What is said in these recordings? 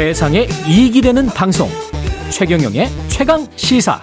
세상에 이익이 되는 방송 최경영의 최강 시사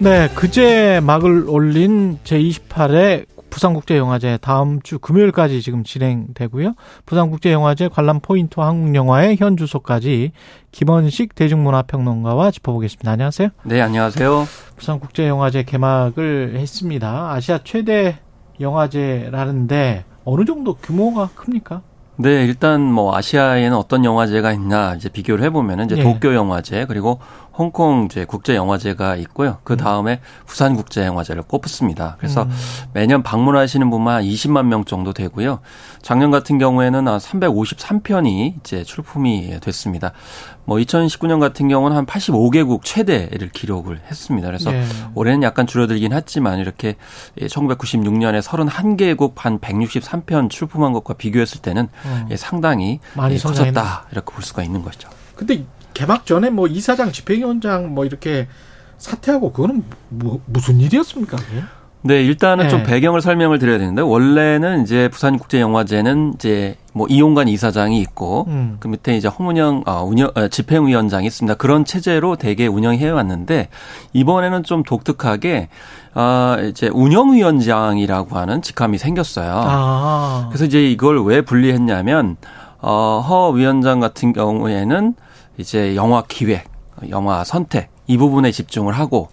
네, 그제 막을 올린 제28회 부산국제영화제 다음 주 금요일까지 지금 진행되고요. 부산국제영화제 관람 포인트 한국영화의 현 주소까지 김원식 대중문화평론가와 짚어보겠습니다. 안녕하세요. 네, 안녕하세요. 부산국제영화제 개막을 했습니다. 아시아 최대 영화제라는데 어느 정도 규모가 큽니까? 네, 일단 뭐 아시아에는 어떤 영화제가 있나 이제 비교를 해보면은 이제 예. 도쿄 영화제 그리고 홍콩 이제 국제 영화제가 있고요. 그 다음에 부산 국제 영화제를 꼽습니다. 그래서 음. 매년 방문하시는 분만 한 20만 명 정도 되고요. 작년 같은 경우에는 한 353편이 이제 출품이 됐습니다. 뭐 2019년 같은 경우는 한 85개국 최대를 기록을 했습니다. 그래서 예. 올해는 약간 줄어들긴 했지만 이렇게 1996년에 31개국 한 163편 출품한 것과 비교했을 때는 어. 예, 상당히 많이 예. 커졌다 이렇게 볼 수가 있는 거죠. 근데 개막 전에 뭐 이사장 집행위원장 뭐 이렇게 사퇴하고 그거는 뭐, 무슨 일이었습니까? 그게? 네, 일단은 네. 좀 배경을 설명을 드려야 되는데 원래는 이제 부산국제영화제는 이제 뭐 이용관 이사장이 있고 음. 그 밑에 이제 홍운영 어, 운영 어, 집행위원장이 있습니다. 그런 체제로 대개 운영해 왔는데 이번에는 좀 독특하게 아 이제 운영위원장이라고 하는 직함이 생겼어요. 아. 그래서 이제 이걸 왜 분리했냐면 어, 허 위원장 같은 경우에는 이제 영화 기획, 영화 선택 이 부분에 집중을 하고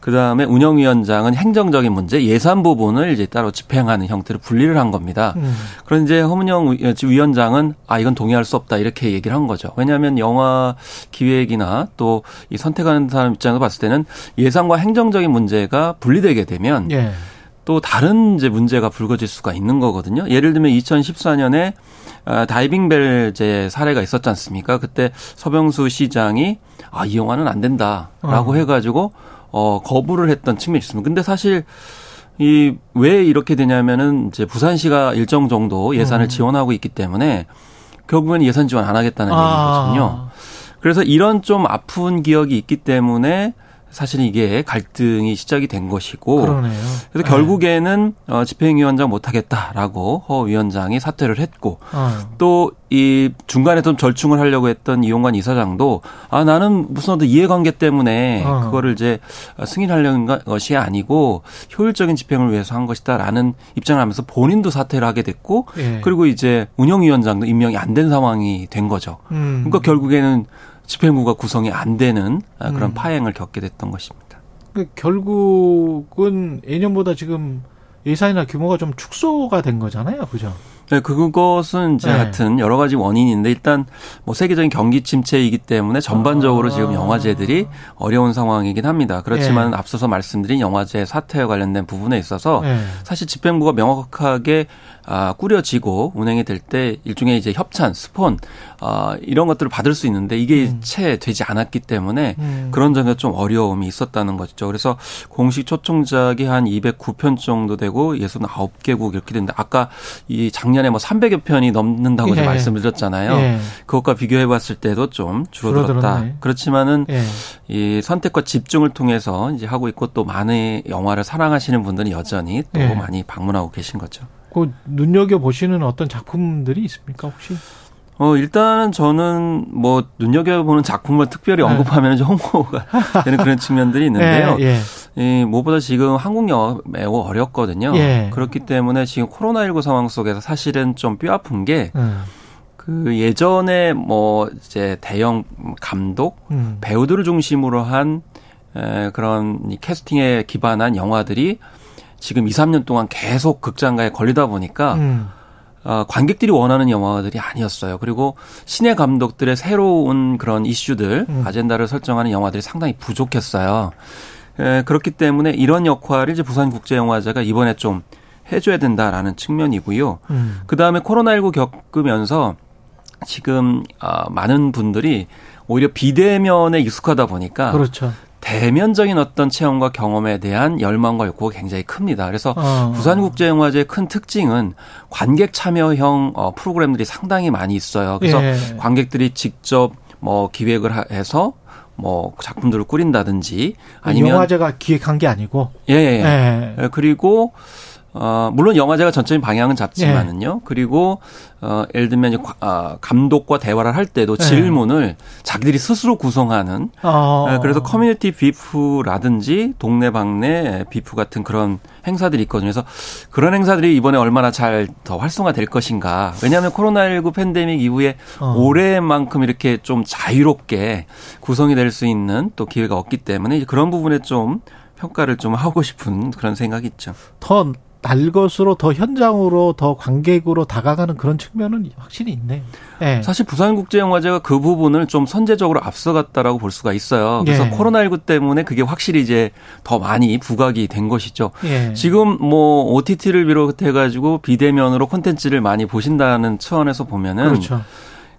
그 다음에 운영위원장은 행정적인 문제, 예산 부분을 이제 따로 집행하는 형태로 분리를 한 겁니다. 음. 그런데 이제 허문영 위- 위원장은 아 이건 동의할 수 없다 이렇게 얘기를 한 거죠. 왜냐하면 영화 기획이나 또 이 선택하는 사람 입장에서 봤을 때는 예산과 행정적인 문제가 분리되게 되면 예. 또 다른 이제 문제가 불거질 수가 있는 거거든요. 예를 들면 2014년에 아, 다이빙벨제 사례가 있었지 않습니까? 그때 서병수 시장이 아, 이 영화는 안 된다라고 어. 해가지고 어, 거부를 했던 측면이 있습니다. 근데 사실 이 왜 이렇게 되냐면은 이제 부산시가 일정 정도 예산을 음. 지원하고 있기 때문에 결국엔 예산 지원 안 하겠다는 아. 얘기거든요. 그래서 이런 좀 아픈 기억이 있기 때문에 사실 이게 갈등이 시작이 된 것이고 그러네요. 그래서 예. 결국에는 어, 집행위원장 못하겠다라고 허 위원장이 사퇴를 했고 어. 또이 중간에 좀 절충을 하려고 했던 이용관 이사장도 아 나는 무슨 어떤 이해관계 때문에 어. 그거를 이제 승인하려는 것- 것이 아니고 효율적인 집행을 위해서 한 것이다라는 입장을 하면서 본인도 사퇴를 하게 됐고 예. 그리고 이제 운영위원장도 임명이 안 된 상황이 된 거죠. 음. 그러니까 결국에는 집행부가 구성이 안 되는 아, 그런 음. 파행을 겪게 됐던 것입니다. 그 결국은 예년보다 지금 예산이나 규모가 좀 축소가 된 거잖아요. 그죠? 네, 그것은 이제 네. 하여튼 여러 가지 원인인데 일단 뭐 세계적인 경기 침체이기 때문에 전반적으로 아. 지금 영화제들이 어려운 상황이긴 합니다. 그렇지만 예. 앞서서 말씀드린 영화제 사태와 관련된 부분에 있어서 예. 사실 집행부가 명확하게 아, 꾸려지고 운행이 될 때 일종의 이제 협찬, 스폰 아, 이런 것들을 받을 수 있는데 이게 음. 채 되지 않았기 때문에 음. 그런 점에서 좀 어려움이 있었다는 거죠. 그래서 공식 초청작이 한 209편 정도 되고 69개국 이렇게 됐는데 아까 이 작년 에 뭐 300여 편이 넘는다고 예. 말씀을 드렸잖아요. 예. 그것과 비교해 봤을 때도 좀 줄어들었다. 줄어들었네. 그렇지만은 예. 이 선택과 집중을 통해서 이제 하고 있고 또 많은 영화를 사랑하시는 분들이 여전히 또 예. 많이 방문하고 계신 거죠. 그 눈여겨 보시는 어떤 작품들이 있습니까 혹시? 어, 일단은 저는 뭐 눈여겨보는 작품을 특별히 네. 언급하면 좀 홍보가 되는 그런 측면들이 있는데요. 예. 예. 이 무엇보다 지금 한국 영화 매우 어렵거든요. 예. 그렇기 때문에 지금 코로나19 상황 속에서 사실은 좀 뼈아픈 게그 음. 예전에 뭐 이제 대형 감독 음. 배우들을 중심으로 한 에, 그런 이 캐스팅에 기반한 영화들이 지금 2, 3년 동안 계속 극장가에 걸리다 보니까 음. 어, 관객들이 원하는 영화들이 아니었어요. 그리고 신의 감독들의 새로운 그런 이슈들, 음. 아젠다를 설정하는 영화들이 상당히 부족했어요. 에, 그렇기 때문에 이런 역할을 이제 부산국제영화제가 이번에 좀 해줘야 된다라는 측면이고요. 음. 그 다음에 코로나19 겪으면서 지금 아, 많은 분들이 오히려 비대면에 익숙하다 보니까 그렇죠. 대면적인 어떤 체험과 경험에 대한 열망과 욕구가 굉장히 큽니다. 그래서 어. 부산국제영화제의 큰 특징은 관객 참여형 어, 프로그램들이 상당히 많이 있어요. 그래서 예. 관객들이 직접 뭐 기획을 하- 해서 뭐 작품들을 꾸린다든지 아니면 영화제가 기획한 게 아니고. 예, 예. 예. 예, 그리고 어, 물론 영화제가 전체적인 방향은 잡지만은요. 예. 그리고, 어, 예를 들면, 이제, 어, 감독과 대화를 할 때도 예. 질문을 자기들이 스스로 구성하는. 어. 예, 그래서 커뮤니티 비프라든지 동네방네 비프 같은 그런 행사들이 있거든요. 그래서 그런 행사들이 이번에 얼마나 잘 더 활성화될 것인가. 왜냐하면 코로나19 팬데믹 이후에 어. 올해만큼 이렇게 좀 자유롭게 구성이 될 수 있는 또 기회가 없기 때문에 그런 부분에 좀 평가를 좀 하고 싶은 그런 생각이 있죠. 더 날 것으로 더 현장으로 더 관객으로 다가가는 그런 측면은 확실히 있네요. 네. 사실 부산국제영화제가 그 부분을 좀 선제적으로 앞서갔다라고 볼 수가 있어요. 그래서 예. 코로나19 때문에 그게 확실히 이제 더 많이 부각이 된 것이죠. 예. 지금 뭐 OTT를 비롯해 가지고 비대면으로 콘텐츠를 많이 보신다는 차원에서 보면은 그렇죠.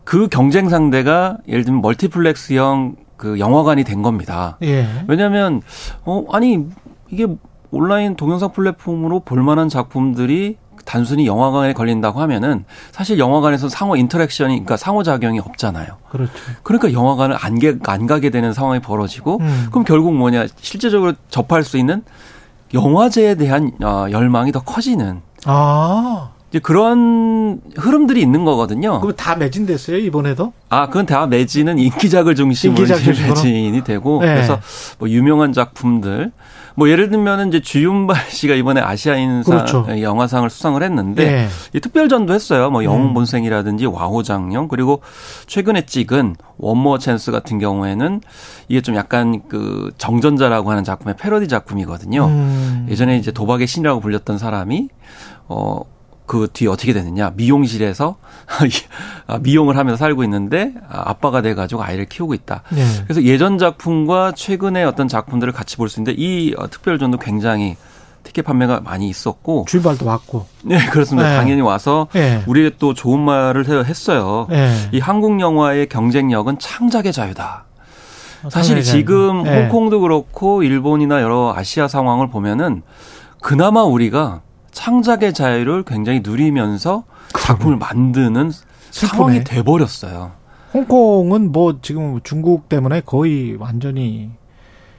그 경쟁 상대가 예를 들면 멀티플렉스형 그 영화관이 된 겁니다. 예. 왜냐하면 어 아니 이게 온라인 동영상 플랫폼으로 볼만한 작품들이 단순히 영화관에 걸린다고 하면은 사실 영화관에서 상호 인터랙션이 그러니까 상호 작용이 없잖아요. 그렇죠. 그러니까 영화관을 안, 게, 안 가게 되는 상황이 벌어지고 음. 그럼 결국 뭐냐 실제적으로 접할 수 있는 영화제에 대한 어, 열망이 더 커지는. 아. 이제 그런 흐름들이 있는 거거든요. 그럼 다 매진됐어요 이번에도? 아, 그건 다 매진은 인기작을 중심으로 인기작 매진이 되고 네. 그래서 뭐 유명한 작품들 뭐 예를 들면은 이제 주윤발 씨가 이번에 아시아인상 그렇죠. 영화상을 수상을 했는데 네. 이 특별전도 했어요. 뭐 영웅본생이라든지 와호장령 그리고 최근에 찍은 원모어 찬스 같은 경우에는 이게 좀 약간 그 정전자라고 하는 작품의 패러디 작품이거든요. 음. 예전에 이제 도박의 신이라고 불렸던 사람이 어 그뒤 어떻게 되느냐 미용실에서 아, 미용을 하면서 살고 있는데 아빠가 돼 가지고 아이를 키우고 있다. 네. 그래서 예전 작품과 최근의 어떤 작품들을 같이 볼 수 있는데 이 어, 특별전도 굉장히 티켓 판매가 많이 있었고 출발도 왔고 네 그렇습니다 네. 당연히 와서 네. 우리의 또 좋은 말을 했어요 네. 이 한국 영화의 경쟁력은 창작의 자유다 사실 지금 네. 홍콩도 그렇고 일본이나 여러 아시아 상황을 보면은 그나마 우리가 창작의 자유를 굉장히 누리면서 작품을 만드는 슬프네. 상황이 돼버렸어요. 홍콩은 뭐 지금 중국 때문에 거의 완전히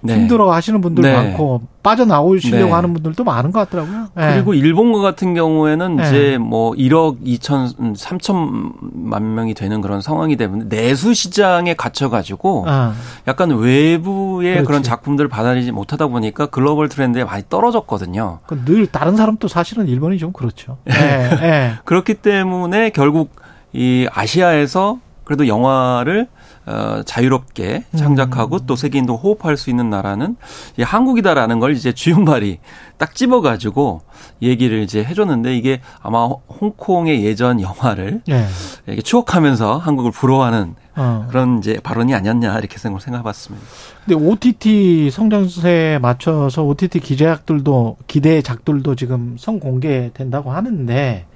네. 힘들어 하시는 분들 네. 많고 빠져나오시려고 네. 하는 분들도 많은 것 같더라고요. 네. 그리고 일본과 같은 경우에는 네. 이제 뭐 1억 2천 3천만 명이 되는 그런 상황이 되면 내수 시장에 갇혀 가지고 아. 약간 외부의 그렇지. 그런 작품들을 받아들이지 못하다 보니까 글로벌 트렌드에 많이 떨어졌거든요. 늘 다른 사람도 사실은 일본이 좀 그렇죠. 네. 그렇기 때문에 결국 이 아시아에서 그래도 영화를 어, 자유롭게 창작하고 음. 또 세계인도 호흡할 수 있는 나라는 이 한국이다라는 걸 이제 주윤발이 딱 집어가지고 얘기를 이제 해줬는데 이게 아마 홍콩의 예전 영화를 네. 이렇게 추억하면서 한국을 부러워하는 어. 그런 이제 발언이 아니었냐 이렇게 생각해봤습니다. 근데 OTT 성장세에 맞춰서 OTT 기대작들도 기대작들도 지금 성공개된다고 하는데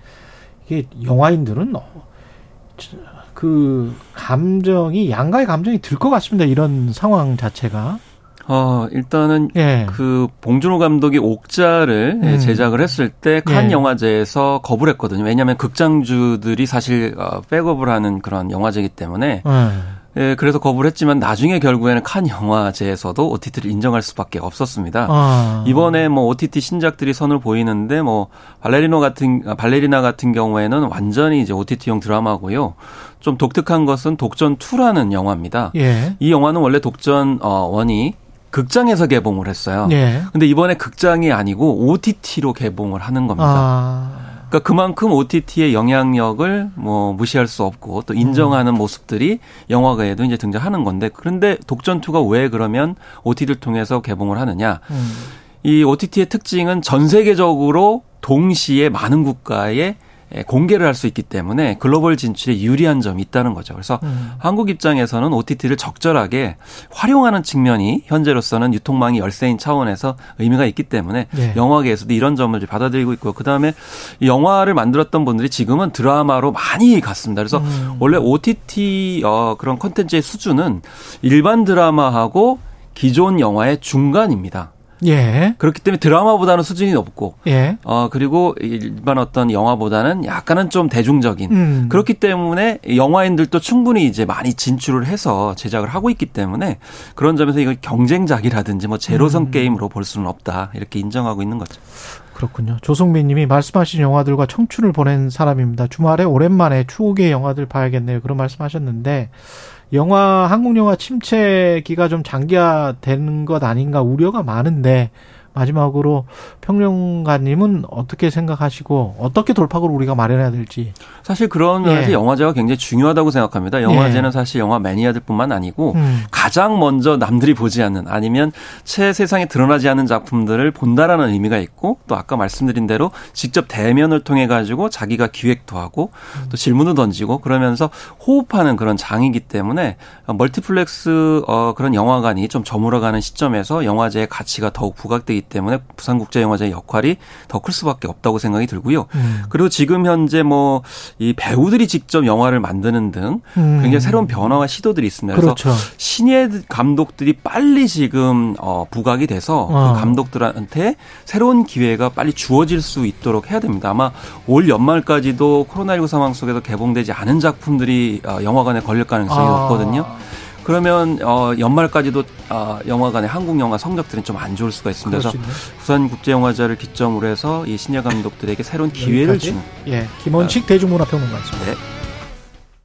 이게 영화인들은 그 감정이 양가의 감정이 들 것 같습니다. 이런 상황 자체가. 어, 일단은 예. 그 봉준호 감독이 옥자를 음. 제작을 했을 때칸 예. 영화제에서 거부를 했거든요. 왜냐하면 극장주들이 사실 어, 백업을 하는 그런 영화제이기 때문에 예. 예, 그래서 거부를 했지만 나중에 결국에는 칸 영화제에서도 OTT를 인정할 수밖에 없었습니다. 아. 이번에 뭐 OTT 신작들이 선을 보이는데 뭐 발레리노 같은 발레리나 같은 경우에는 완전히 이제 OTT용 드라마고요. 좀 독특한 것은 독전 2라는 영화입니다. 예. 이 영화는 원래 독전 어 1이 극장에서 개봉을 했어요. 예. 근데 이번에 극장이 아니고 OTT로 개봉을 하는 겁니다. 아. 그러니까 그만큼 OTT의 영향력을 뭐 무시할 수 없고 또 인정하는 음. 모습들이 영화계에도 이제 등장하는 건데 그런데 독전2가 왜 그러면 OTT를 통해서 개봉을 하느냐. 음. 이 OTT의 특징은 전 세계적으로 동시에 많은 국가에 예, 공개를 할 수 있기 때문에 글로벌 진출에 유리한 점이 있다는 거죠. 그래서 음. 한국 입장에서는 OTT를 적절하게 활용하는 측면이 현재로서는 유통망이 열세인 차원에서 의미가 있기 때문에 네. 영화계에서도 이런 점을 받아들이고 있고 그다음에 영화를 만들었던 분들이 지금은 드라마로 많이 갔습니다. 그래서 음. 원래 OTT 어 그런 컨텐츠의 수준은 일반 드라마하고 기존 영화의 중간입니다. 예. 그렇기 때문에 드라마보다는 수준이 높고 예. 어 그리고 일반 어떤 영화보다는 약간은 좀 대중적인 음. 그렇기 때문에 영화인들도 충분히 이제 많이 진출을 해서 제작을 하고 있기 때문에 그런 점에서 이걸 경쟁작이라든지 뭐 제로섬 음. 게임으로 볼 수는 없다 이렇게 인정하고 있는 거죠. 그렇군요. 조성민 님이 말씀하신 영화들과 청춘을 보낸 사람입니다. 주말에 오랜만에 추억의 영화들 봐야겠네요. 그런 말씀 하셨는데, 영화, 한국 영화 침체기가 좀 장기화되는 것 아닌가 우려가 많은데, 마지막으로 평론가님은 어떻게 생각하시고 어떻게 돌파구를 우리가 마련해야 될지. 사실 그런 면에서 예. 영화제가 굉장히 중요하다고 생각합니다. 영화제는 사실 영화 매니아들뿐만 아니고 음. 가장 먼저 남들이 보지 않는 아니면 채 세상에 드러나지 않는 작품들을 본다라는 의미가 있고 또 아까 말씀드린 대로 직접 대면을 통해 가지고 자기가 기획도 하고 또 질문도 던지고 그러면서 호흡하는 그런 장이기 때문에 멀티플렉스 어 그런 영화관이 좀 저물어가는 시점에서 영화제의 가치가 더욱 부각되기 때문에 부산국제영화제의 역할이 더 클 수밖에 없다고 생각이 들고요. 음. 그리고 지금 현재 뭐 이 배우들이 직접 영화를 만드는 등 음. 굉장히 새로운 변화와 시도들이 있습니다. 그래서 그렇죠. 신예 감독들이 빨리 지금 어 부각이 돼서 어. 그 감독들한테 새로운 기회가 빨리 주어질 수 있도록 해야 됩니다. 아마 올 연말까지도 코로나19 상황 속에서 개봉되지 않은 작품들이 어, 영화관에 걸릴 가능성이 아. 높거든요. 그러면 어 연말까지도 어 영화관의 한국 영화 성적들은 좀 안 좋을 수가 있습니다. 그래서. 부산 국제 영화제를 기점으로 해서 이 신예 감독들에게 새로운 기회를 여기까지. 주는 예. 김원식 대중문화평론가였습니다. 네.